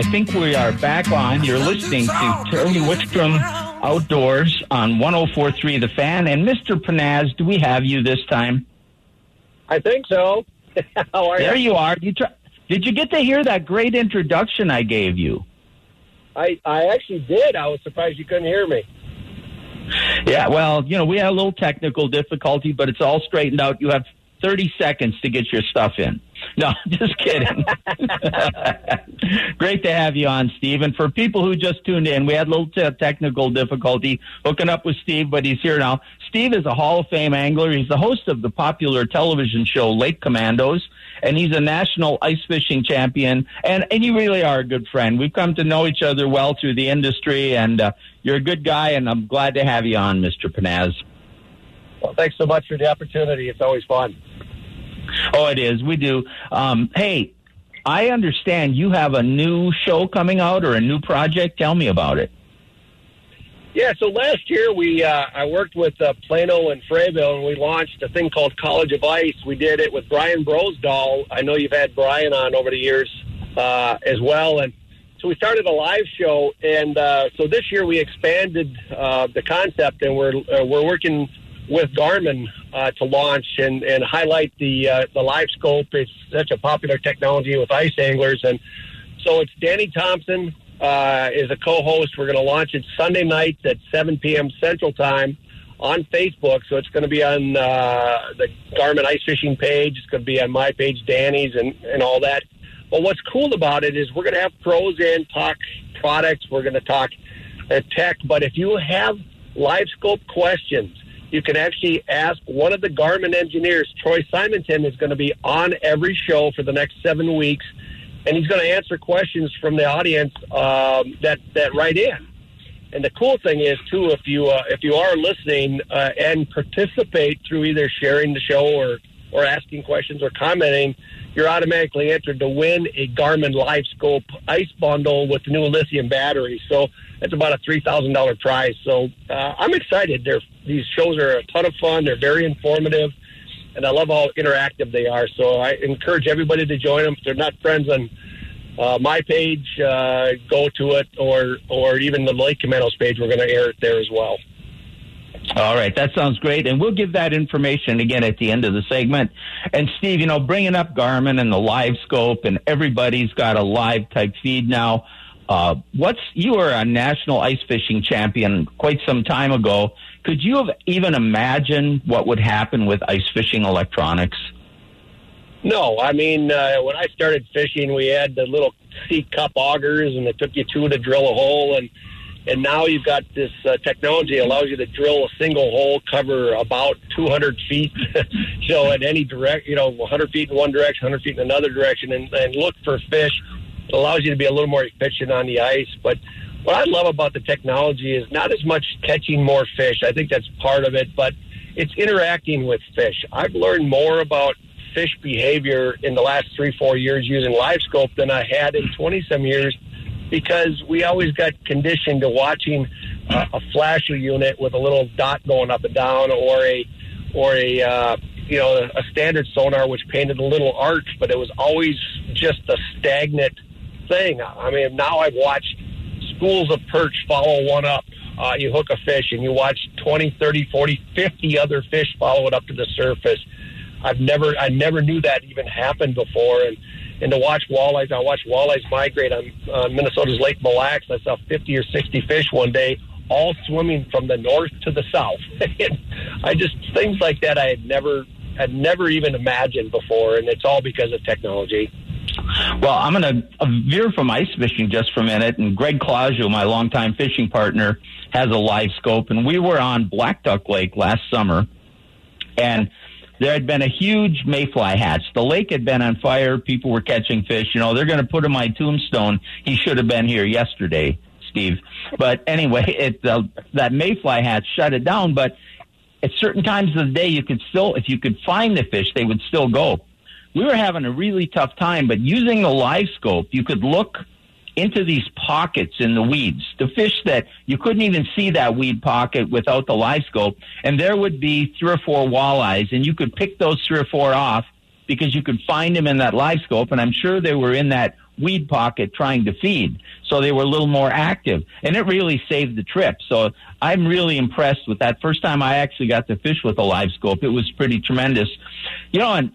I think we are back on. You're listening to Terry Wickstrom Outdoors on 1043 The Fan. And Mr. Pennaz, do we have you this time? I think so. How are there you? you are. You try, did you get to hear that great introduction I gave you? I, I actually did. I was surprised you couldn't hear me. Yeah, well, you know, we had a little technical difficulty, but it's all straightened out. You have 30 seconds to get your stuff in. No, just kidding. Great to have you on, Steve. And for people who just tuned in, we had a little t- technical difficulty hooking up with Steve, but he's here now. Steve is a Hall of Fame angler. He's the host of the popular television show Lake Commandos, and he's a national ice fishing champion. And, and you really are a good friend. We've come to know each other well through the industry, and uh, you're a good guy, and I'm glad to have you on, Mr. Pennaz. Well, thanks so much for the opportunity. It's always fun. Oh, it is. We do. Um, hey, I understand you have a new show coming out or a new project. Tell me about it. Yeah, so last year we uh, I worked with uh, Plano and Frabill, and we launched a thing called College of Ice. We did it with Brian Brosdahl. I know you've had Brian on over the years uh, as well, and so we started a live show. And uh, so this year we expanded uh, the concept, and we're uh, we're working with Garmin uh, to launch and, and highlight the uh, the live scope. It's such a popular technology with ice anglers, and so it's Danny Thompson uh, is a co-host. We're going to launch it Sunday nights at 7 p.m. Central Time on Facebook. So it's going to be on uh, the Garmin ice fishing page. It's going to be on my page, Danny's, and and all that. But what's cool about it is we're going to have pros in talk products. We're going to talk uh, tech. But if you have live scope questions you can actually ask one of the Garmin engineers. Troy Simonton is going to be on every show for the next seven weeks, and he's going to answer questions from the audience um, that that write in. And the cool thing is too, if you uh, if you are listening uh, and participate through either sharing the show or or asking questions or commenting, you're automatically entered to win a Garmin LiveScope ice bundle with the new lithium battery. So it's about a three thousand dollar prize. So uh, I'm excited. They're, these shows are a ton of fun. They're very informative, and I love how interactive they are. So I encourage everybody to join them. If they're not friends on uh, my page, uh, go to it, or or even the Lake Commandos page. We're going to air it there as well. All right, that sounds great, and we'll give that information again at the end of the segment. And Steve, you know, bringing up Garmin and the live scope, and everybody's got a live type feed now. Uh, what's you were a national ice fishing champion quite some time ago. Could you have even imagined what would happen with ice fishing electronics? No, I mean uh, when I started fishing, we had the little C cup augers, and it took you two to drill a hole, and and now you've got this uh, technology allows you to drill a single hole, cover about 200 feet, so in any direct, you know, 100 feet in one direction, 100 feet in another direction, and, and look for fish. It allows you to be a little more efficient on the ice. But what I love about the technology is not as much catching more fish. I think that's part of it, but it's interacting with fish. I've learned more about fish behavior in the last three, four years using live scope than I had in 20 some years because we always got conditioned to watching uh, a flasher unit with a little dot going up and down or a or a uh, you know a standard sonar which painted a little arc but it was always just a stagnant thing i mean now i've watched schools of perch follow one up uh, you hook a fish and you watch 20 30 40 50 other fish follow it up to the surface i've never i never knew that even happened before and and to watch walleyes. I watched walleyes migrate on uh, Minnesota's Lake Mille Lacs. I saw 50 or 60 fish one day, all swimming from the north to the south. I just things like that I had never had never even imagined before, and it's all because of technology. Well, I'm going to veer from ice fishing just for a minute. And Greg Claudio, my longtime fishing partner, has a live scope, and we were on Black Duck Lake last summer, and there had been a huge mayfly hatch. The lake had been on fire. People were catching fish. You know, they're going to put in my tombstone. He should have been here yesterday, Steve. But anyway, it uh, that mayfly hatch shut it down. But at certain times of the day, you could still, if you could find the fish, they would still go. We were having a really tough time, but using the live scope, you could look into these pockets in the weeds, the fish that you couldn't even see that weed pocket without the live scope. And there would be three or four walleyes, and you could pick those three or four off because you could find them in that live scope. And I'm sure they were in that weed pocket trying to feed. So they were a little more active and it really saved the trip. So I'm really impressed with that. First time I actually got to fish with a live scope, it was pretty tremendous. You know, and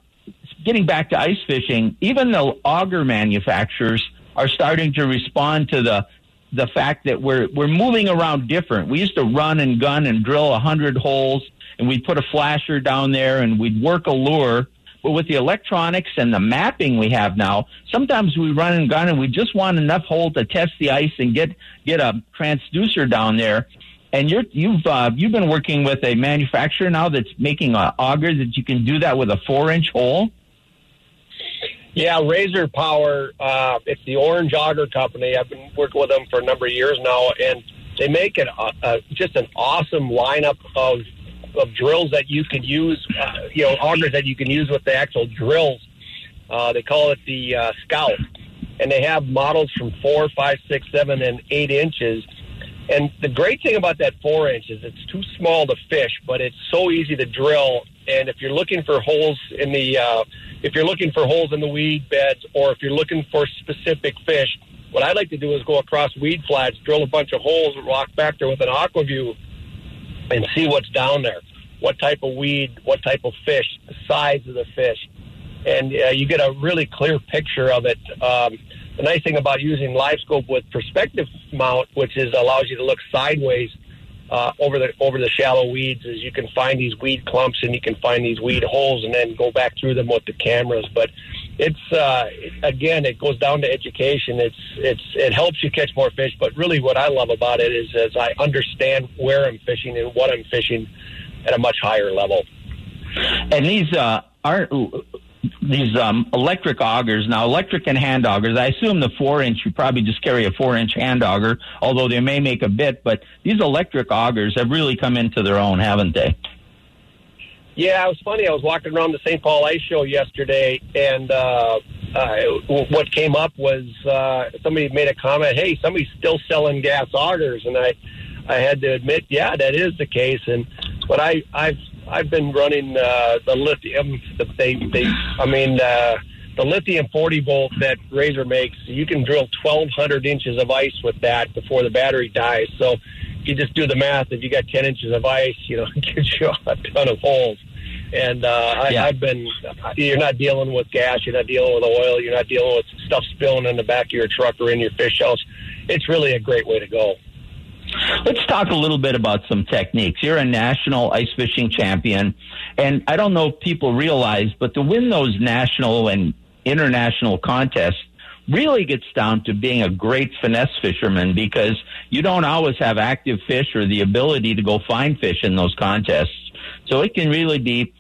getting back to ice fishing, even the auger manufacturers are starting to respond to the the fact that we're we're moving around different. We used to run and gun and drill a hundred holes, and we'd put a flasher down there and we'd work a lure. But with the electronics and the mapping we have now, sometimes we run and gun and we just want enough hole to test the ice and get get a transducer down there. And you're, you've uh, you've been working with a manufacturer now that's making an auger that you can do that with a four inch hole. Yeah, Razor Power. Uh, it's the Orange Auger Company. I've been working with them for a number of years now, and they make it uh, uh, just an awesome lineup of of drills that you can use. Uh, you know, augers that you can use with the actual drills. Uh, they call it the uh, Scout, and they have models from four, five, six, seven, and eight inches. And the great thing about that four inch is it's too small to fish, but it's so easy to drill. And if you're looking for holes in the uh, if you're looking for holes in the weed beds or if you're looking for specific fish, what I like to do is go across weed flats, drill a bunch of holes, walk back there with an aqua-vu and see what's down there. What type of weed, what type of fish, the size of the fish. And uh, you get a really clear picture of it. Um, the nice thing about using live scope with perspective mount, which is allows you to look sideways uh, over the over the shallow weeds is you can find these weed clumps and you can find these weed holes and then go back through them with the cameras. But it's uh, again, it goes down to education. It's it's it helps you catch more fish. But really, what I love about it is as I understand where I'm fishing and what I'm fishing at a much higher level. And these uh, aren't these um, electric augers. Now, electric and hand augers, I assume the four inch, you probably just carry a four inch hand auger, although they may make a bit, but these electric augers have really come into their own, haven't they? Yeah, it was funny. I was walking around the St. Paul Ice Show yesterday, and uh, uh, what came up was uh, somebody made a comment, "Hey, somebody's still selling gas augers," and I, I had to admit, yeah, that is the case. And but I, I've I've been running uh, the lithium. The, they, they, I mean, uh, the lithium 40 volt that Razor makes. You can drill 1,200 inches of ice with that before the battery dies. So if you just do the math, if you got 10 inches of ice, you know, it gives you a ton of holes. And uh, I, yeah. I've been, you're not dealing with gas, you're not dealing with oil, you're not dealing with stuff spilling in the back of your truck or in your fish house. It's really a great way to go. Let's talk a little bit about some techniques. You're a national ice fishing champion, and I don't know if people realize, but to win those national and international contests really gets down to being a great finesse fisherman because you don't always have active fish or the ability to go find fish in those contests. So it can really be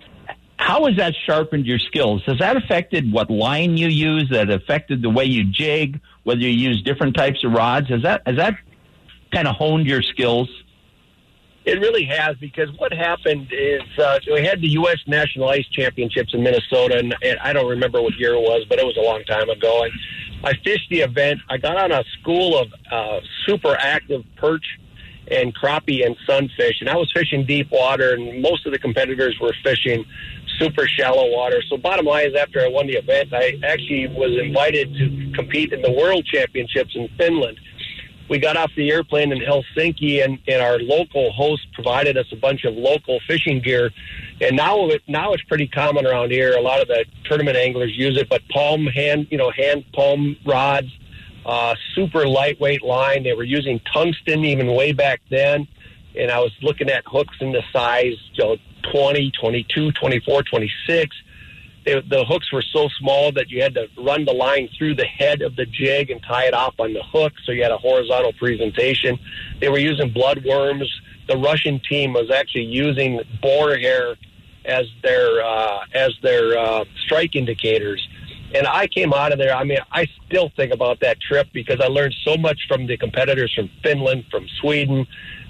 how has that sharpened your skills? Has that affected what line you use? That affected the way you jig? Whether you use different types of rods? Has that has that kind of honed your skills? It really has because what happened is uh, we had the U.S. National Ice Championships in Minnesota, and, and I don't remember what year it was, but it was a long time ago. And I fished the event. I got on a school of uh, super active perch and crappie and sunfish, and I was fishing deep water, and most of the competitors were fishing super shallow water. So bottom line is, after I won the event, I actually was invited to compete in the World Championships in Finland we got off the airplane in Helsinki, and, and our local host provided us a bunch of local fishing gear. And now, it, now it's pretty common around here. A lot of the tournament anglers use it, but palm hand, you know, hand palm rods, uh, super lightweight line. They were using tungsten even way back then. And I was looking at hooks in the size, you know, 20, 22, 24, 26 they, the hooks were so small that you had to run the line through the head of the jig and tie it off on the hook, so you had a horizontal presentation. They were using bloodworms. The Russian team was actually using boar hair as their uh, as their uh, strike indicators. And I came out of there. I mean, I still think about that trip because I learned so much from the competitors from Finland, from Sweden,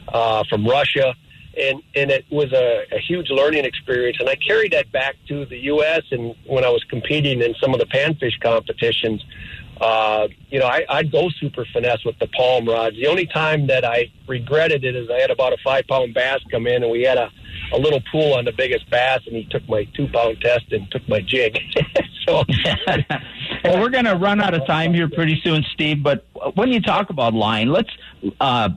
uh, from Russia and and it was a, a huge learning experience. And I carried that back to the U.S. and when I was competing in some of the panfish competitions, uh, you know, I, I'd go super finesse with the palm rods. The only time that I regretted it is I had about a five pound bass come in, and we had a a little pool on the biggest bass, and he took my two pound test and took my jig. so, well, we're going to run out of time here pretty soon, Steve. But when you talk about line, let's uh,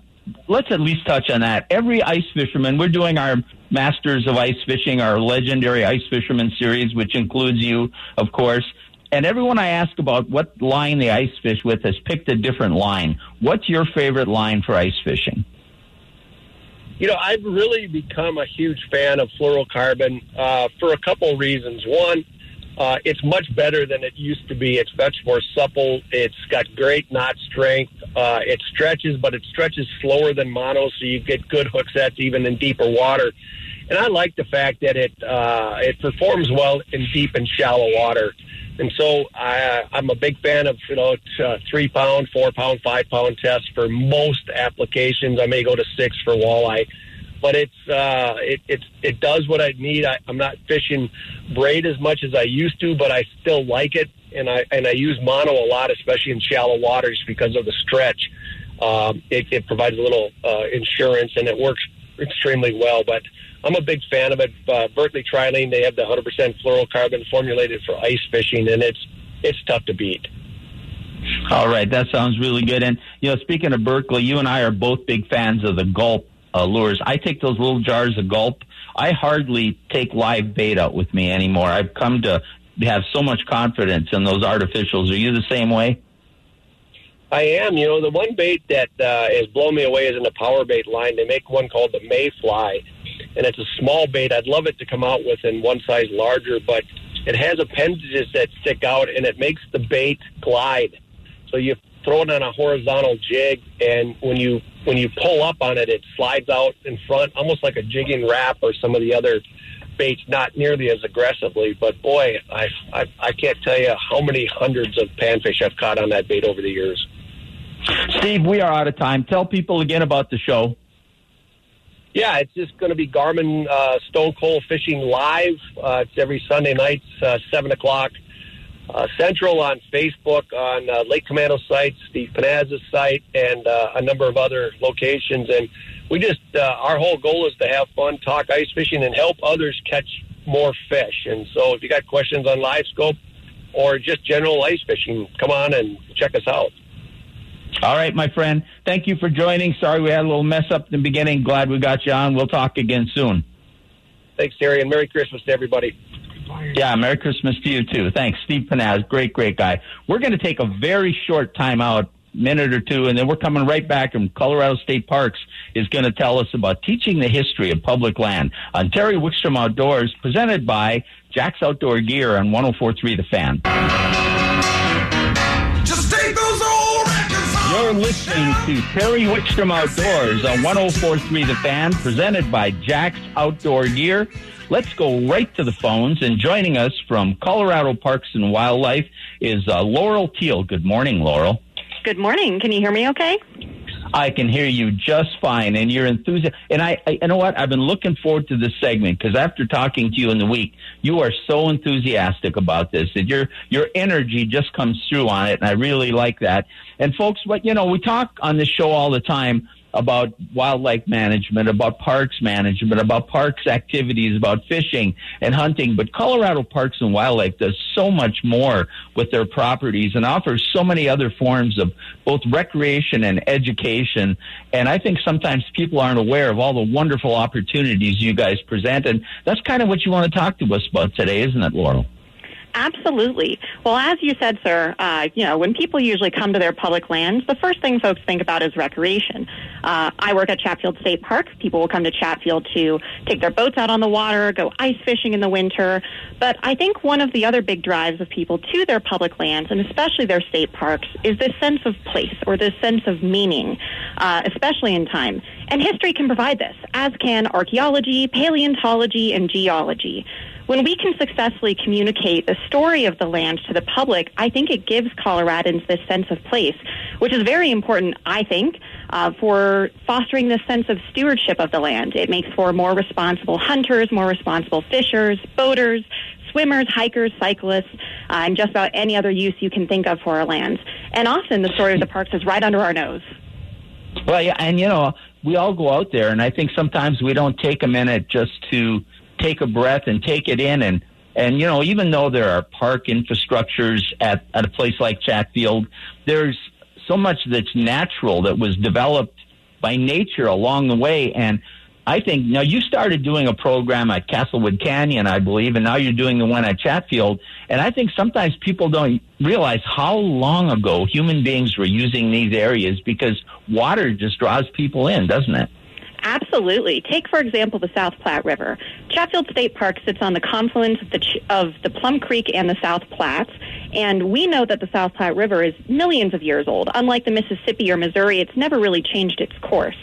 let's at least touch on that. Every ice fisherman, we're doing our Masters of Ice Fishing, our legendary ice fisherman series, which includes you, of course. And everyone I ask about what line they ice fish with has picked a different line. What's your favorite line for ice fishing? You know, I've really become a huge fan of fluorocarbon uh, for a couple reasons. One, uh, it's much better than it used to be. It's much more supple. It's got great knot strength. Uh, it stretches, but it stretches slower than mono, so you get good hook sets even in deeper water. And I like the fact that it uh, it performs well in deep and shallow water. And so I, I'm a big fan of you know uh, three pound, four pound, five pound tests for most applications. I may go to six for walleye but it's uh, it it it does what I need. I, I'm not fishing braid as much as I used to, but I still like it, and I and I use mono a lot, especially in shallow waters because of the stretch. Um, it, it provides a little uh, insurance, and it works extremely well. But I'm a big fan of it. Uh, Berkley Trilene, they have the 100% fluorocarbon formulated for ice fishing, and it's it's tough to beat. All right, that sounds really good. And you know, speaking of Berkley, you and I are both big fans of the Gulp uh, lures. I take those little jars of gulp. I hardly take live bait out with me anymore. I've come to have so much confidence in those artificials. Are you the same way? I am. You know, the one bait that uh, has blown me away is in the power bait line. They make one called the Mayfly, and it's a small bait. I'd love it to come out with in one size larger, but it has appendages that stick out, and it makes the bait glide. So you throw it on a horizontal jig, and when you when you pull up on it, it slides out in front, almost like a jigging Rap or some of the other baits. Not nearly as aggressively, but boy, I I, I can't tell you how many hundreds of panfish I've caught on that bait over the years. Steve, we are out of time. Tell people again about the show. Yeah, it's just going to be Garmin uh, Stone Cold Fishing Live. Uh, it's every Sunday nights, uh, 7 o'clock uh, Central on Facebook, on uh, Lake Commando site, Steve Pennaz's site, and uh, a number of other locations. And we just, uh, our whole goal is to have fun, talk ice fishing, and help others catch more fish. And so if you got questions on live scope or just general ice fishing, come on and check us out. All right, my friend. Thank you for joining. Sorry we had a little mess up in the beginning. Glad we got you on. We'll talk again soon. Thanks, Terry, and Merry Christmas to everybody. Yeah, Merry Christmas to you too. Thanks, Steve Pennaz, great, great guy. We're going to take a very short time out, minute or two, and then we're coming right back. And Colorado State Parks is going to tell us about teaching the history of public land on Terry Wickstrom Outdoors, presented by Jack's Outdoor Gear on 104.3 The Fan. Just take those old records You're listening to Terry Wickstrom Outdoors on 104.3 The Fan, presented by Jack's Outdoor Gear. Let's go right to the phones. And joining us from Colorado Parks and Wildlife is uh, Laurel Teal. Good morning, Laurel. Good morning. Can you hear me okay? I can hear you just fine, and you're enthusiastic. And I, I, you know what? I've been looking forward to this segment because after talking to you in the week, you are so enthusiastic about this that your your energy just comes through on it, and I really like that. And folks, what you know, we talk on this show all the time about wildlife management, about parks management, about parks activities, about fishing and hunting. But Colorado Parks and Wildlife does so much more with their properties and offers so many other forms of both recreation and education. And I think sometimes people aren't aware of all the wonderful opportunities you guys present. And that's kind of what you want to talk to us about today, isn't it, Laurel? Absolutely. Well, as you said, sir, uh, you know, when people usually come to their public lands, the first thing folks think about is recreation. Uh, I work at Chatfield State Park. People will come to Chatfield to take their boats out on the water, go ice fishing in the winter. But I think one of the other big drives of people to their public lands, and especially their state parks, is this sense of place or this sense of meaning, uh, especially in time. And history can provide this, as can archaeology, paleontology, and geology when we can successfully communicate the story of the land to the public, I think it gives Coloradans this sense of place, which is very important, I think, uh, for fostering this sense of stewardship of the land. It makes for more responsible hunters, more responsible fishers, boaters, swimmers, hikers, cyclists, uh, and just about any other use you can think of for our lands. And often the story of the parks is right under our nose. Well, yeah, and you know, we all go out there, and I think sometimes we don't take a minute just to take a breath and take it in and And, you know, even though there are park infrastructures at, at a place like Chatfield, there's so much that's natural that was developed by nature along the way. And I think now you started doing a program at Castlewood Canyon, I believe, and now you're doing the one at Chatfield. And I think sometimes people don't realize how long ago human beings were using these areas because water just draws people in, doesn't it? Absolutely. Take, for example, the South Platte River. Chatfield State Park sits on the confluence of the, of the Plum Creek and the South Platte, and we know that the South Platte River is millions of years old. Unlike the Mississippi or Missouri, it's never really changed its course.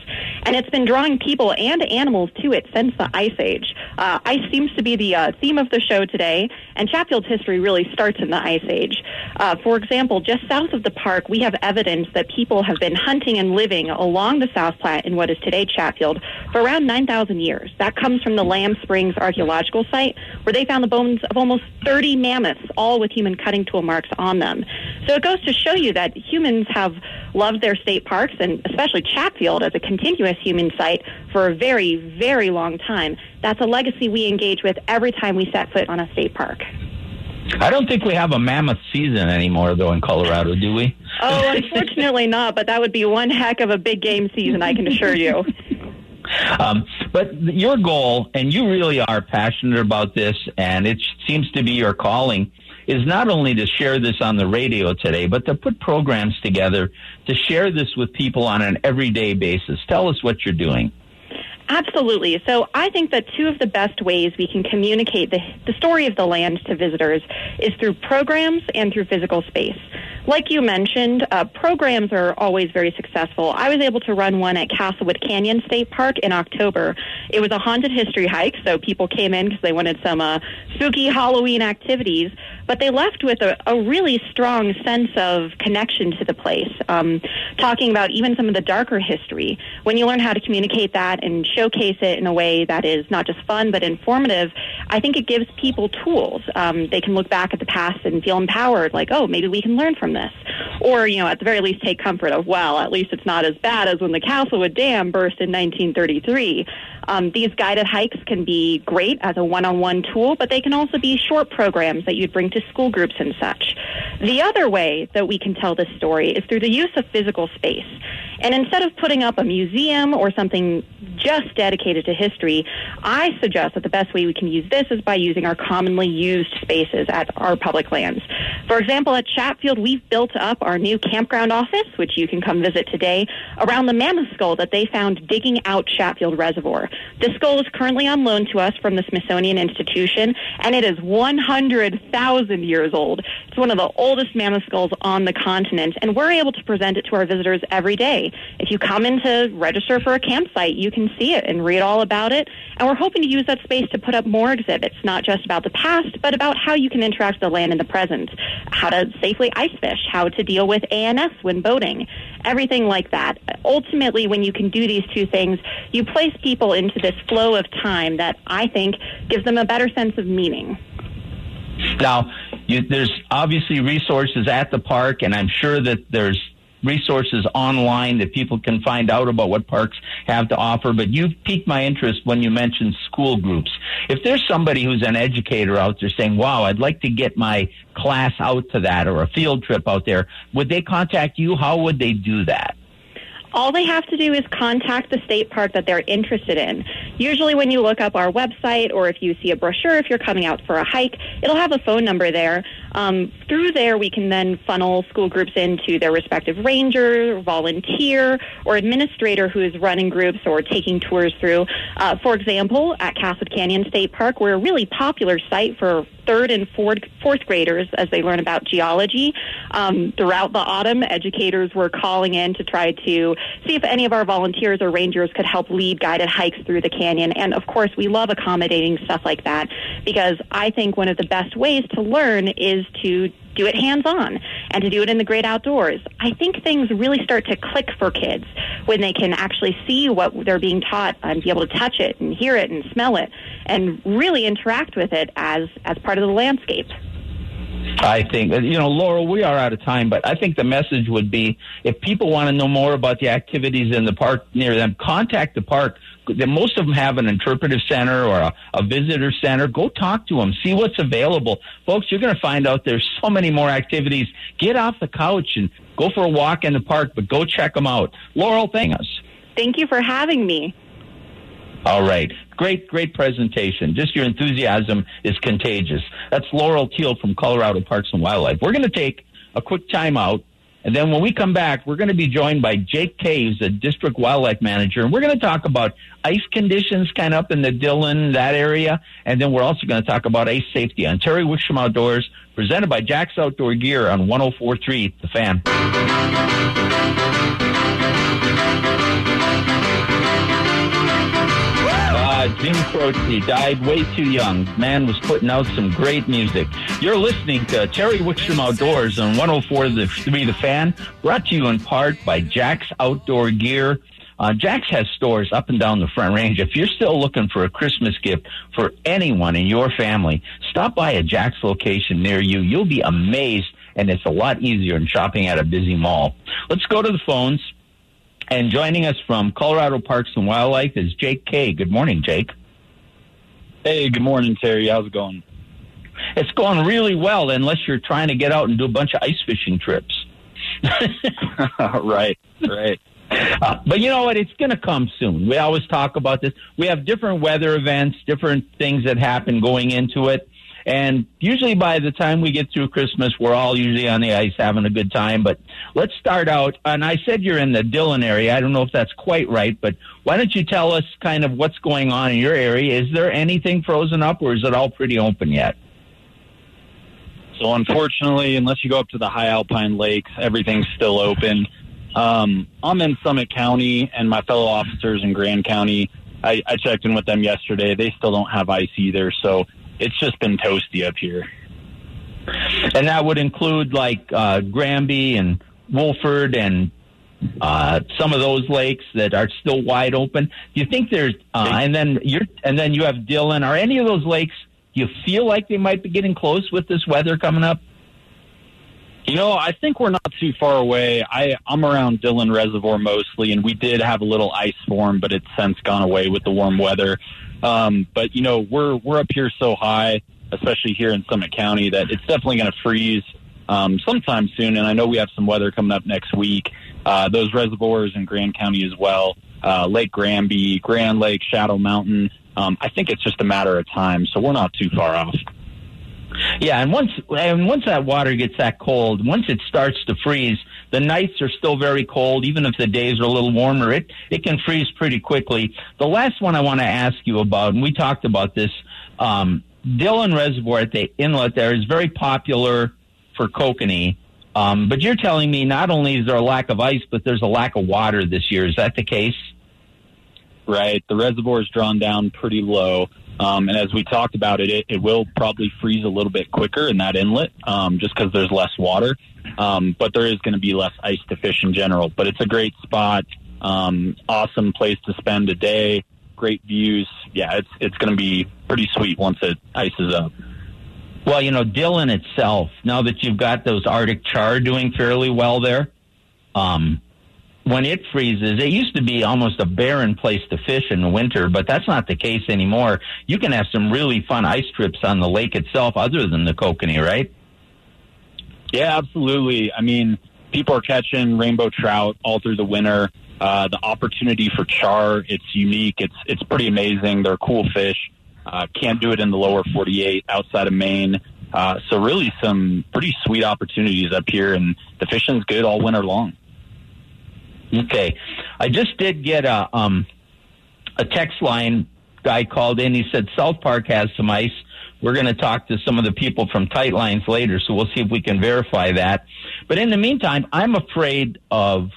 And it's been drawing people and animals to it since the Ice Age. Uh, ice seems to be the uh, theme of the show today, and Chatfield's history really starts in the Ice Age. Uh, for example, just south of the park, we have evidence that people have been hunting and living along the South Platte in what is today Chatfield for around 9,000 years. That comes from the Lamb Springs archaeological site, where they found the bones of almost 30 mammoths, all with human cutting tool marks on them. So it goes to show you that humans have loved their state parks, and especially Chatfield as a continuous human site, for a very, very long time. That's a legacy we engage with every time we set foot on a state park. I don't think we have a mammoth season anymore, though, in Colorado, do we? Oh, unfortunately not, but that would be one heck of a big game season, I can assure you. Um, but your goal, and you really are passionate about this, and it seems to be your calling, is not only to share this on the radio today, but to put programs together to share this with people on an everyday basis. Tell us what you're doing. Absolutely. So I think that two of the best ways we can communicate the, the story of the land to visitors is through programs and through physical space. Like you mentioned, uh, programs are always very successful. I was able to run one at Castlewood Canyon State Park in October. It was a haunted history hike, so people came in because they wanted some uh, spooky Halloween activities, but they left with a, a really strong sense of connection to the place, um, talking about even some of the darker history. When you learn how to communicate that and showcase it in a way that is not just fun but informative, I think it gives people tools. Um, they can look back at the past and feel empowered, like, oh, maybe we can learn from this. Or, you know, at the very least take comfort of, well, at least it's not as bad as when the Castlewood Dam burst in 1933. Um, these guided hikes can be great as a one-on-one tool, but they can also be short programs that you'd bring to school groups and such. The other way that we can tell this story is through the use of physical space. And instead of putting up a museum or something just dedicated to history, I suggest that the best way we can use this is by using our commonly used spaces at our public lands. For example, at Chatfield, we've built up our new campground office, which you can come visit today, around the mammoth skull that they found digging out Chatfield Reservoir. This skull is currently on loan to us from the Smithsonian Institution, and it is 100,000 years old. It's one of the oldest mammoth skulls on the continent, and we're able to present it to our visitors every day. If you come in to register for a campsite, you can see it and read all about it. And we're hoping to use that space to put up more exhibits, not just about the past, but about how you can interact with the land in the present, how to safely ice fish, how to deal with ANS when boating, everything like that. Ultimately, when you can do these two things, you place people into this flow of time that I think gives them a better sense of meaning. Now, you, there's obviously resources at the park, and I'm sure that there's resources online that people can find out about what parks have to offer. But you piqued my interest when you mentioned school groups. If there's somebody who's an educator out there saying, wow, I'd like to get my class out to that or a field trip out there, would they contact you? How would they do that? All they have to do is contact the state park that they're interested in. Usually, when you look up our website or if you see a brochure, if you're coming out for a hike, it'll have a phone number there. Um, through there, we can then funnel school groups into their respective ranger, volunteer, or administrator who is running groups or taking tours through. Uh, for example, at Castlewood Canyon State Park, we're a really popular site for third and fourth, fourth graders as they learn about geology. Um, throughout the autumn, educators were calling in to try to see if any of our volunteers or rangers could help lead guided hikes through the canyon. And of course, we love accommodating stuff like that because I think one of the best ways to learn is to do it hands on and to do it in the great outdoors. I think things really start to click for kids when they can actually see what they're being taught and be able to touch it and hear it and smell it and really interact with it as as part of the landscape. I think, uh, you know, Laurel, we are out of time, but I think the message would be if people want to know more about the activities in the park near them, contact the park most of them have an interpretive center or a, a visitor center. Go talk to them, see what's available, folks. You're going to find out there's so many more activities. Get off the couch and go for a walk in the park, but go check them out. Laurel, thank us. Thank you for having me. All right. Great, great presentation. Just your enthusiasm is contagious. That's Laurel Teal from Colorado Parks and Wildlife. We're going to take a quick time out. And then when we come back, we're going to be joined by Jake Caves, a district wildlife manager. And we're going to talk about ice conditions kind of up in the Dillon, that area. And then we're also going to talk about ice safety on Terry Wickstrom Outdoors, presented by Jack's Outdoor Gear on 1043 The Fan. Jim Croce died way too young. Man was putting out some great music. You're listening to Terry Wickstrom Outdoors on 104 the 3 The Fan, brought to you in part by Jack's Outdoor Gear. Uh, Jack's has stores up and down the Front Range. If you're still looking for a Christmas gift for anyone in your family, stop by a Jack's location near you. You'll be amazed, and it's a lot easier than shopping at a busy mall. Let's go to the phones. And joining us from Colorado Parks and Wildlife is Jake Kay. Good morning, Jake. Hey, good morning, Terry. How's it going? It's going really well, unless you're trying to get out and do a bunch of ice fishing trips. right, right. Uh, but you know what? It's going to come soon. We always talk about this. We have different weather events, different things that happen going into it. And usually by the time we get through Christmas, we're all usually on the ice having a good time. But let's start out. And I said you're in the Dillon area. I don't know if that's quite right, but why don't you tell us kind of what's going on in your area? Is there anything frozen up or is it all pretty open yet? So unfortunately, unless you go up to the high alpine lakes, everything's still open. Um, I'm in Summit County, and my fellow officers in Grand County. I, I checked in with them yesterday. They still don't have ice either. So it's just been toasty up here. And that would include like uh, Granby and Wolford and uh, some of those lakes that are still wide open. Do you think there's uh, and then you're and then you have Dillon? Are any of those lakes? Do you feel like they might be getting close with this weather coming up? You know, I think we're not too far away. I, I'm around Dillon Reservoir mostly, and we did have a little ice form, but it's since gone away with the warm weather. Um, but you know, we're we're up here so high, especially here in Summit County, that it's definitely going to freeze um, sometime soon. And I know we have some weather coming up next week. Uh, those reservoirs in Grand County as well, uh, Lake Granby, Grand Lake, Shadow Mountain. Um, I think it's just a matter of time, so we're not too far off. Yeah, and once and once that water gets that cold, once it starts to freeze, the nights are still very cold. Even if the days are a little warmer, it it can freeze pretty quickly. The last one I want to ask you about, and we talked about this, um, Dillon Reservoir at the inlet there is very popular for kokanee. Um, but you're telling me not only is there a lack of ice, but there's a lack of water this year. Is that the case? Right. The reservoir is drawn down pretty low. Um, and as we talked about it, it, it will probably freeze a little bit quicker in that inlet um, just because there's less water. Um, but there is going to be less ice to fish in general. But it's a great spot, um, awesome place to spend a day, great views. Yeah, it's it's going to be pretty sweet once it ices up. Well, you know, Dillon itself, now that you've got those Arctic char doing fairly well there, um, when it freezes, it used to be almost a barren place to fish in the winter, but that's not the case anymore. You can have some really fun ice trips on the lake itself other than the kokanee, right? Yeah, absolutely. I mean, people are catching rainbow trout all through the winter. Uh, the opportunity for char, it's unique. It's it's pretty amazing. They're cool fish. Uh, can't do it in the lower 48 outside of Maine. Uh, so really some pretty sweet opportunities up here, and the fishing's good all winter long. Okay, I just did get a um, a text line guy called in. He said South Park has some ice. We're going to talk to some of the people from Tight Lines later, so we'll see if we can verify that. But in the meantime, I'm afraid of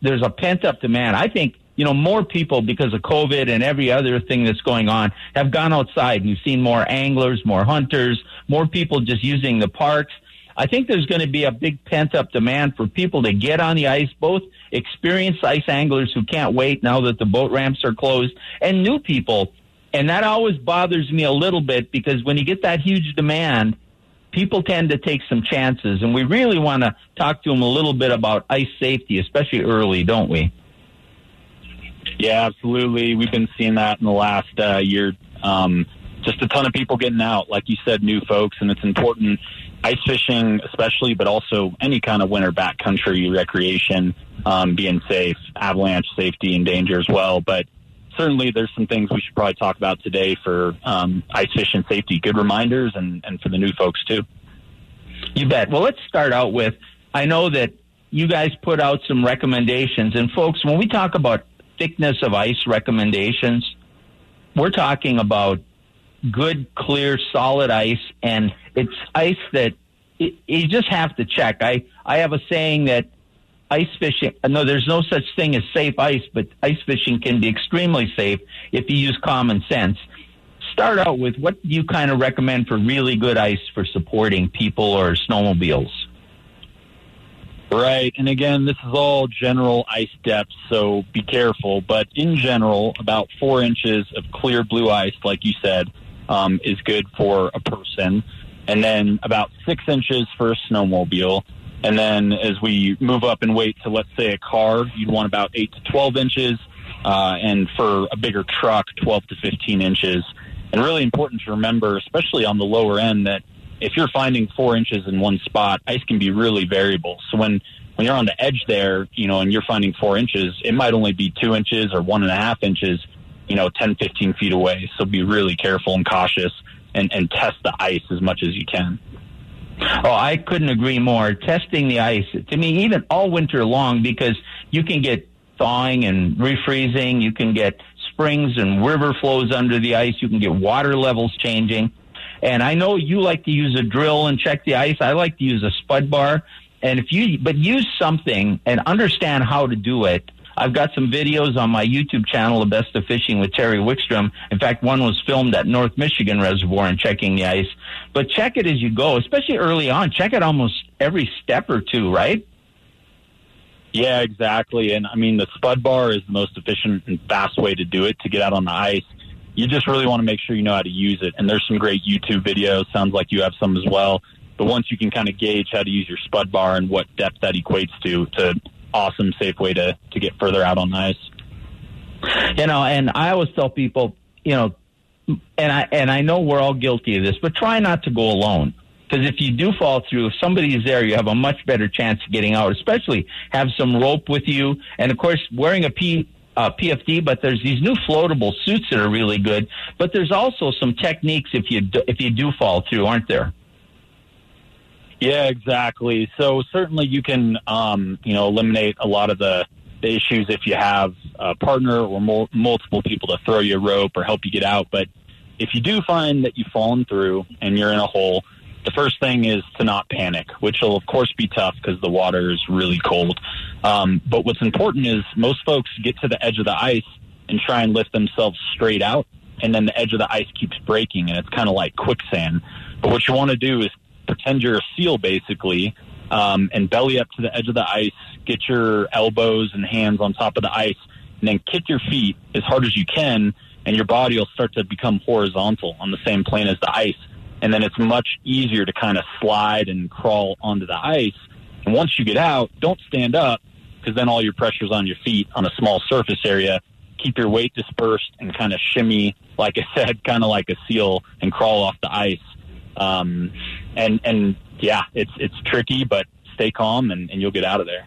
there's a pent up demand. I think you know more people because of COVID and every other thing that's going on have gone outside. And you've seen more anglers, more hunters, more people just using the parks. I think there's going to be a big pent up demand for people to get on the ice, both experienced ice anglers who can't wait now that the boat ramps are closed, and new people. And that always bothers me a little bit because when you get that huge demand, people tend to take some chances. And we really want to talk to them a little bit about ice safety, especially early, don't we? Yeah, absolutely. We've been seeing that in the last uh, year. Um, just a ton of people getting out, like you said, new folks, and it's important. Ice fishing, especially, but also any kind of winter backcountry recreation, um, being safe, avalanche safety and danger as well. But certainly, there's some things we should probably talk about today for um, ice fishing safety. Good reminders, and, and for the new folks too. You bet. Well, let's start out with I know that you guys put out some recommendations, and folks, when we talk about thickness of ice recommendations, we're talking about good, clear, solid ice, and it's ice that it, you just have to check. I I have a saying that ice fishing. Uh, no, there's no such thing as safe ice, but ice fishing can be extremely safe if you use common sense. Start out with what you kind of recommend for really good ice for supporting people or snowmobiles? Right. And again, this is all general ice depth, so be careful. But in general, about four inches of clear blue ice, like you said, um, is good for a person. And then about six inches for a snowmobile. And then as we move up in weight to, let's say, a car, you'd want about 8 to 12 inches. Uh, and for a bigger truck, 12 to 15 inches. And really important to remember, especially on the lower end, that if you're finding four inches in one spot, ice can be really variable. So when when you're on the edge there, you know, and you're finding four inches, it might only be two inches or one and a half inches you know, 10, 15 feet away. So be really careful and cautious and, and test the ice as much as you can. Oh, I couldn't agree more. Testing the ice, to me, even all winter long, because you can get thawing and refreezing. You can get springs and river flows under the ice. You can get water levels changing. And I know you like to use a drill and check the ice. I like to use a spud bar. And if you, but use something and understand how to do it I've got some videos on my YouTube channel, The Best of Fishing with Terry Wickstrom. In fact, one was filmed at North Michigan Reservoir and checking the ice. But check it as you go, especially early on. Check it almost every step or two, right? Yeah, exactly. And I mean, the spud bar is the most efficient and fast way to do it to get out on the ice. You just really want to make sure you know how to use it. And there's some great YouTube videos. Sounds like you have some as well. But once you can kind of gauge how to use your spud bar and what depth that equates to, to awesome, safe way to to get further out on ice. You know, and I always tell people, you know, and I and I know we're all guilty of this, but try not to go alone. Because if you do fall through, if somebody is there, you have a much better chance of getting out. Especially have some rope with you, and of course, wearing a P uh, PFD, but there's these new floatable suits that are really good. But there's also some techniques if you do, if you do fall through, aren't there? Yeah, exactly. So certainly you can, um, you know, eliminate a lot of the, the issues if you have a partner or more, multiple people to throw you a rope or help you get out. But if you do find that you've fallen through and you're in a hole, the first thing is to not panic, which will of course be tough because the water is really cold. Um, but what's important is most folks get to the edge of the ice and try and lift themselves straight out, and then the edge of the ice keeps breaking, and it's kind of like quicksand. But what you want to do is pretend you're a seal basically, um, and belly up to the edge of the ice. Get your elbows and hands on top of the ice, and then kick your feet as hard as you can, and your body will start to become horizontal on the same plane as the ice. And then it's much easier to kind of slide and crawl onto the ice. And once you get out, don't stand up because then all your pressure's on your feet on a small surface area. Keep your weight dispersed and kind of shimmy, like I said, kind of like a seal and crawl off the ice. Um, and and yeah, it's it's tricky, but stay calm and, and you'll get out of there.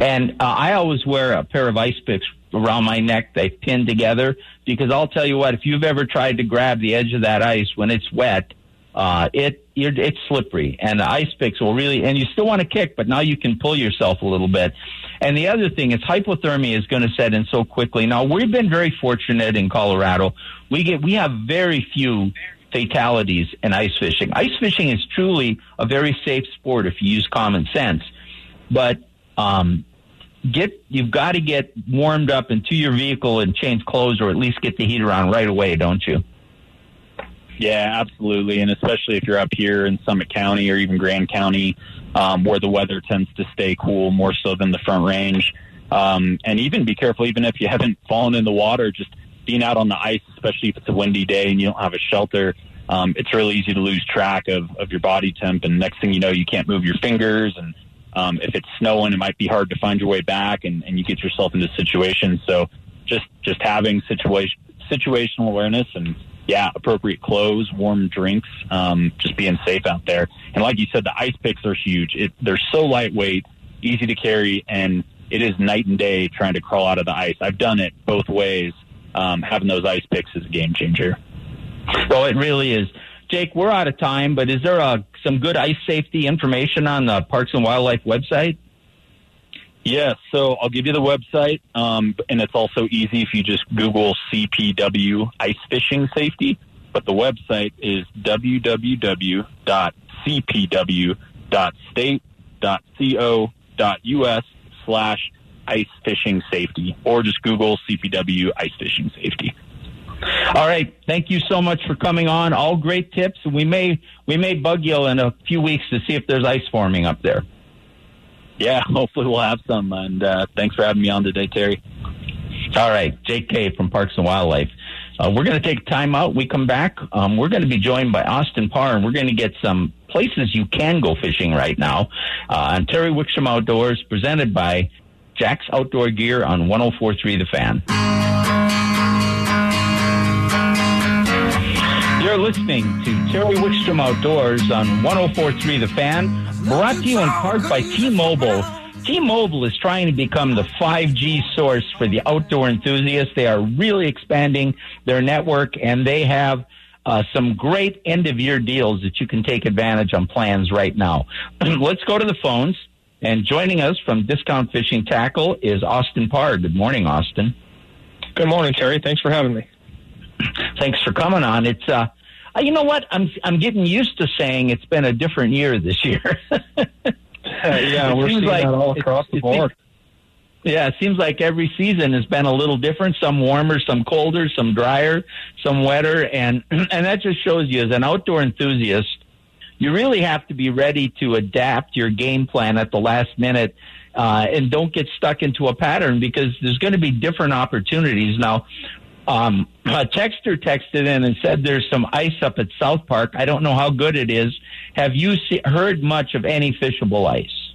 And uh, I always wear a pair of ice picks around my neck. They pin together because I'll tell you what, if you've ever tried to grab the edge of that ice when it's wet, uh, it it's slippery, and the ice picks will really. And you still want to kick, but now you can pull yourself a little bit. And the other thing is hypothermia is going to set in so quickly. Now we've been very fortunate in Colorado. We get we have very few fatalities in ice fishing. Ice fishing is truly a very safe sport if you use common sense. But um, get you've got to get warmed up into your vehicle and change clothes, or at least get the heater on right away, don't you? Yeah, absolutely, and especially if you're up here in Summit County or even Grand County, um, where the weather tends to stay cool more so than the Front Range. Um, and even be careful, even if you haven't fallen in the water, just being out on the ice, especially if it's a windy day and you don't have a shelter, um, it's really easy to lose track of, of your body temp. And next thing you know, you can't move your fingers. And um, if it's snowing, it might be hard to find your way back and, and you get yourself into situations. So just just having situation situational awareness and yeah, appropriate clothes, warm drinks, um, just being safe out there. And like you said, the ice picks are huge. It, they're so lightweight, easy to carry, and it is night and day trying to crawl out of the ice. I've done it both ways. Um, having those ice picks is a game changer. So it really is. Jake, we're out of time, but is there uh, some good ice safety information on the Parks and Wildlife website? Yes, so I'll give you the website, um, and it's also easy if you just Google CPW ice fishing safety. But the website is www.cpw.state.co.us slash ice fishing safety, or just Google CPW ice fishing safety. All right, thank you so much for coming on. All great tips. We may we may bug you in a few weeks to see if there's ice forming up there yeah, hopefully we'll have some. And uh, thanks for having me on today, Terry. All right, Kay from Parks and Wildlife. Uh, we're going to take time out. We come back. Um, we're going to be joined by Austin Parr, and we're going to get some places you can go fishing right now uh, on Terry Wickstrom Outdoors, presented by Jack's Outdoor Gear on 1043 The Fan. You're listening to Terry Wickstrom Outdoors on 1043 The Fan. Brought to you in part by T-Mobile. T-Mobile is trying to become the 5G source for the outdoor enthusiasts. They are really expanding their network and they have uh, some great end of year deals that you can take advantage on plans right now. Let's go to the phones. And joining us from Discount Fishing Tackle is Austin Parr. Good morning, Austin. Good morning, Terry. Thanks for having me. Thanks for coming on. It's uh, uh, you know what? I'm I'm getting used to saying it's been a different year this year. yeah, we're seeing like, that all across the board. yeah, it seems like every season has been a little different. Some warmer, some colder, some drier, some wetter, and and that just shows you as an outdoor enthusiast, you really have to be ready to adapt your game plan at the last minute. Uh, and don't get stuck into a pattern because there's going to be different opportunities. Now, um, a texter texted in and said there's some ice up at South Park. I don't know how good it is. Have you see, heard much of any fishable ice?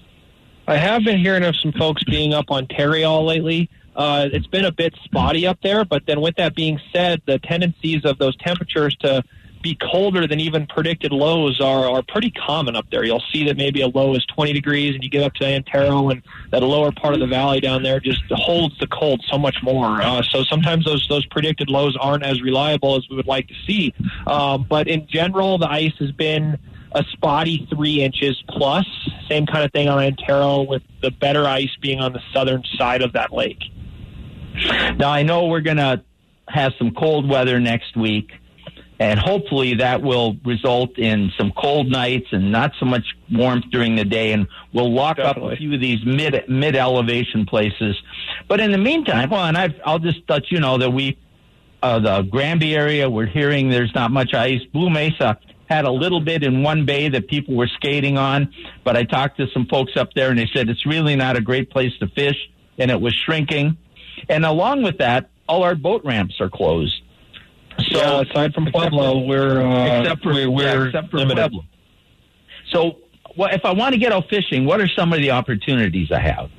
I have been hearing of some folks being up on Tarryall lately. Uh, it's been a bit spotty up there, but then with that being said, the tendencies of those temperatures to be colder than even predicted lows are, are pretty common up there. You'll see that maybe a low is 20 degrees and you get up to Antero and that lower part of the valley down there just holds the cold so much more. Uh, so sometimes those, those predicted lows aren't as reliable as we would like to see. Um, but in general, the ice has been a spotty three inches plus. Same kind of thing on Antero with the better ice being on the southern side of that lake. Now I know we're to have some cold weather next week and hopefully that will result in some cold nights and not so much warmth during the day. And we'll lock Definitely. up a few of these mid mid elevation places. But in the meantime well and i will just let you know that we uh, the Granby area we're hearing there's not much ice. Blue Mesa had a little bit in one bay that people were skating on. But I talked to some folks up there and they said it's really not a great place to fish and it was shrinking. And along with that all our boat ramps are closed so yeah, aside from Pueblo, we're uh, except for, we're, yeah, except for. Pueblo. So, well, if I want to get out fishing, what are some of the opportunities I have?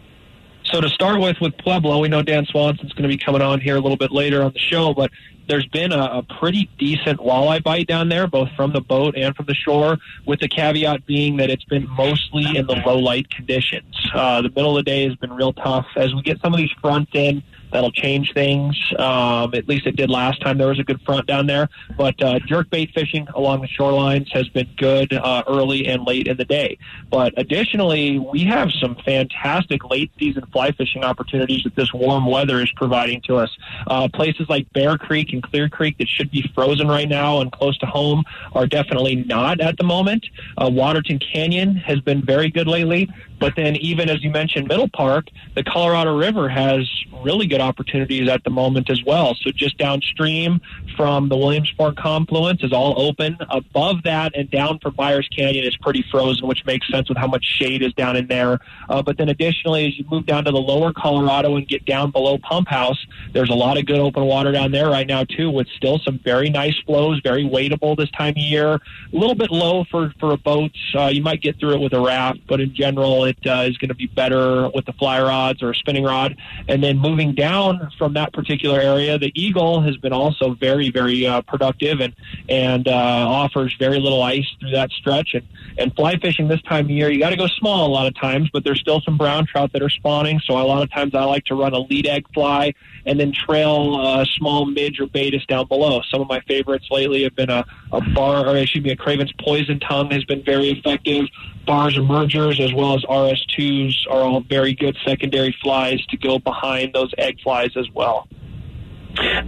So to start with, with Pueblo, we know Dan Swanson's going to be coming on here a little bit later on the show, but there's been a, a pretty decent walleye bite down there, both from the boat and from the shore, with the caveat being that it's been mostly in the low light conditions. Uh, the middle of the day has been real tough. As we get some of these fronts in, That'll change things. Um, at least it did last time. There was a good front down there. But uh, jerkbait fishing along the shorelines has been good uh, early and late in the day. But additionally, we have some fantastic late season fly fishing opportunities that this warm weather is providing to us. Uh, places like Bear Creek and Clear Creek that should be frozen right now and close to home are definitely not at the moment. Uh, Waterton Canyon has been very good lately. But then, even as you mentioned, Middle Park, the Colorado River has really good opportunities at the moment as well. So just downstream from the Williams Fork confluence is all open. Above that and down from Byers Canyon is pretty frozen, which makes sense with how much shade is down in there. Uh, but then additionally, as you move down to the lower Colorado and get down below Pump House, there's a lot of good open water down there right now too, with still some very nice flows, very wadeable this time of year. A little bit low for for a boat. Uh, you might get through it with a raft, but in general, it uh, is going to be better with the fly rods or a spinning rod. And then moving down down from that particular area, the Eagle has been also very, very uh, productive and and uh, offers very little ice through that stretch. And and fly fishing this time of year, you got to go small a lot of times, but there's still some brown trout that are spawning. So a lot of times I like to run a lead egg fly and then trail uh, small midge or Baetis down below. Some of my favorites lately have been a, a bar, or excuse me, a Craven's Poison Tung has been very effective. Barr's Emergers, as well as RS2s are all very good secondary flies to go behind those egg flies as well.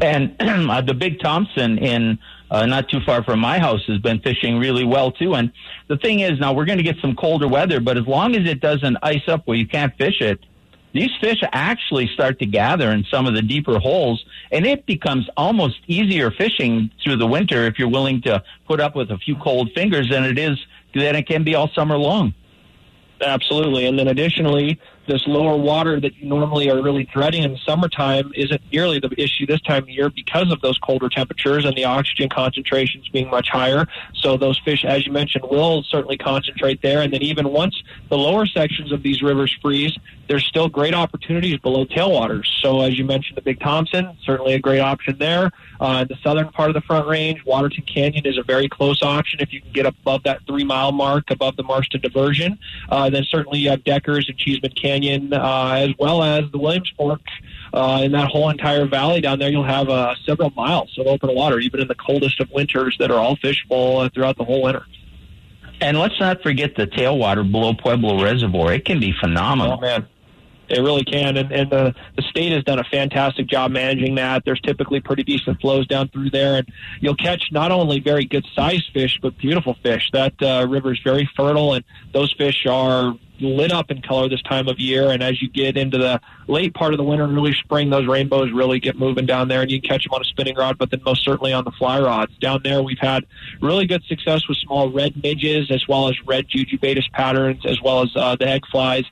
And uh, the Big Thompson in uh, not too far from my house has been fishing really well too. And the thing is, now we're going to get some colder weather, but as long as it doesn't ice up where you can't fish it, these fish actually start to gather in some of the deeper holes, and it becomes almost easier fishing through the winter if you're willing to put up with a few cold fingers than it is than it can be all summer long. Absolutely. And then additionally, this lower water that you normally are really dreading in the summertime isn't nearly the issue this time of year because of those colder temperatures and the oxygen concentrations being much higher. So those fish, as you mentioned, will certainly concentrate there. And then even once the lower sections of these rivers freeze, there's still great opportunities below tailwaters. So as you mentioned, the Big Thompson, certainly a great option there. Uh, the southern part of the Front Range, Waterton Canyon is a very close option if you can get above that three mile mark above the Marston Diversion. Uh, then certainly you have Deckers and Cheesman Canyon, uh, as well as the Williams Fork. Uh, in that whole entire valley down there, you'll have uh, several miles of open water, even in the coldest of winters, that are all fishable uh, throughout the whole winter. And let's not forget the tailwater below Pueblo Reservoir. It can be phenomenal. Oh, man. It really can, and, and the the state has done a fantastic job managing that. There's typically pretty decent flows down through there, and you'll catch not only very good sized fish but beautiful fish. That uh, river is very fertile, and those fish are lit up in color this time of year. And as you get into the late part of the winter and early spring, those rainbows really get moving down there, and you can catch them on a spinning rod, but then most certainly on the fly rods. Down there, we've had really good success with small red midges as well as red jujube patterns, as well as uh, the egg flies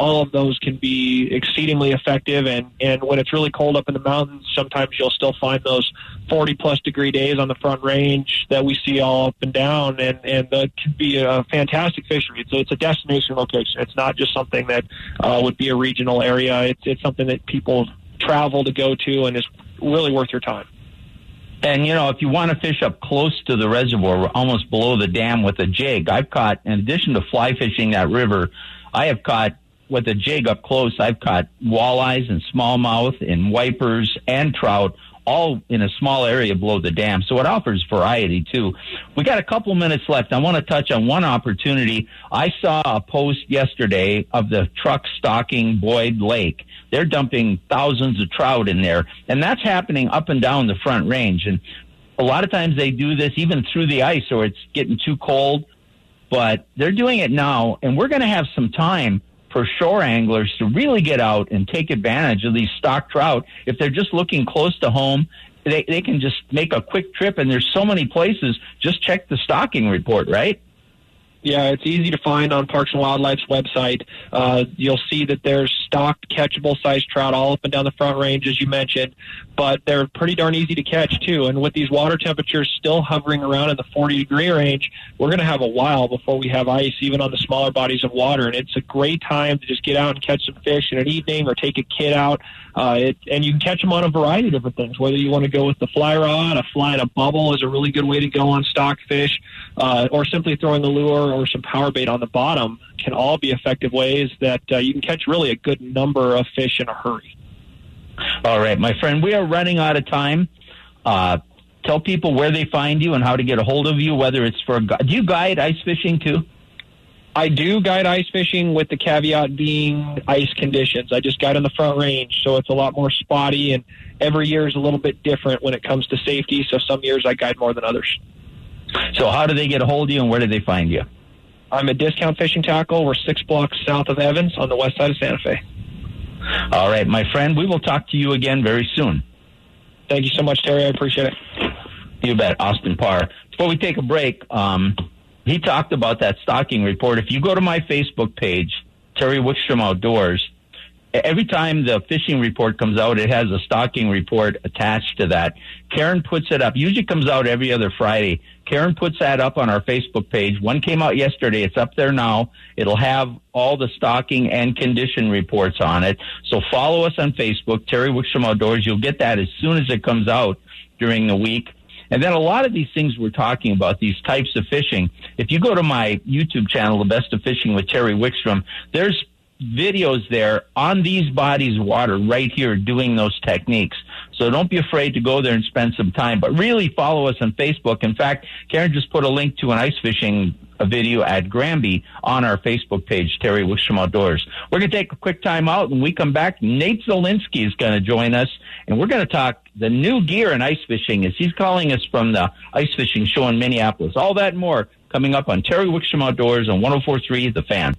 all of those can be exceedingly effective. And, and when it's really cold up in the mountains, sometimes you'll still find those 40 plus degree days on the front range that we see all up and down. And, and that can be a fantastic fishery. It's it's a destination location. It's not just something that uh, would be a regional area. It's, it's something that people travel to go to and is really worth your time. And you know, if you want to fish up close to the reservoir, almost below the dam with a jig, I've caught, in addition to fly fishing that river, I have caught with a jig up close, I've caught walleyes and smallmouth and wipers and trout all in a small area below the dam. So it offers variety too. We got a couple minutes left. I want to touch on one opportunity. I saw a post yesterday of the truck stocking Boyd Lake. They're dumping thousands of trout in there, and that's happening up and down the front range. And a lot of times they do this even through the ice or it's getting too cold, but they're doing it now, and we're going to have some time for shore anglers to really get out and take advantage of these stock trout. If they're just looking close to home, they, they can just make a quick trip and there's so many places. Just check the stocking report, right? Yeah, it's easy to find on Parks and Wildlife's website. Uh, you'll see that there's stocked catchable sized trout all up and down the front range, as you mentioned, but they're pretty darn easy to catch too. And with these water temperatures still hovering around in the 40 degree range, we're going to have a while before we have ice, even on the smaller bodies of water. And it's a great time to just get out and catch some fish in an evening or take a kid out. Uh, it, and you can catch them on a variety of different things, whether you want to go with the fly rod, a fly in a bubble is a really good way to go on stock fish, uh, or simply throwing a lure or some power bait on the bottom can all be effective ways that uh, you can catch really a good number of fish in a hurry. All right, my friend, we are running out of time. Uh, tell people where they find you and how to get a hold of you, whether it's for, do you guide ice fishing too? I do guide ice fishing with the caveat being ice conditions. I just guide on the front range, so it's a lot more spotty, and every year is a little bit different when it comes to safety. So some years I guide more than others. So how do they get a hold of you, and where do they find you? I'm at Discount Fishing Tackle. We're six blocks south of Evans on the west side of Santa Fe. All right, my friend. We will talk to you again very soon. Thank you so much, Terry. I appreciate it. You bet, Austin Parr. Before we take a break, um, he talked about that stocking report. If you go to my Facebook page, Terry Wickstrom Outdoors, every time the fishing report comes out, it has a stocking report attached to that. Karen puts it up. Usually comes out every other Friday. Karen puts that up on our Facebook page. One came out yesterday. It's up there now. It'll have all the stocking and condition reports on it. So follow us on Facebook, Terry Wickstrom Outdoors. You'll get that as soon as it comes out during the week. And then a lot of these things we're talking about, these types of fishing, if you go to my YouTube channel, The Best of Fishing with Terry Wickstrom, there's videos there on these bodies of water right here doing those techniques. So don't be afraid to go there and spend some time, but really follow us on Facebook. In fact, Karen just put a link to an ice fishing video at Granby on our Facebook page, Terry Wickstrom Outdoors. We're going to take a quick time out. and we come back, Nate Zelinsky is going to join us, and we're going to talk the new gear in ice fishing as he's calling us from the ice fishing show in Minneapolis. All that and more coming up on Terry Wickstrom Outdoors on 1043 The Fan.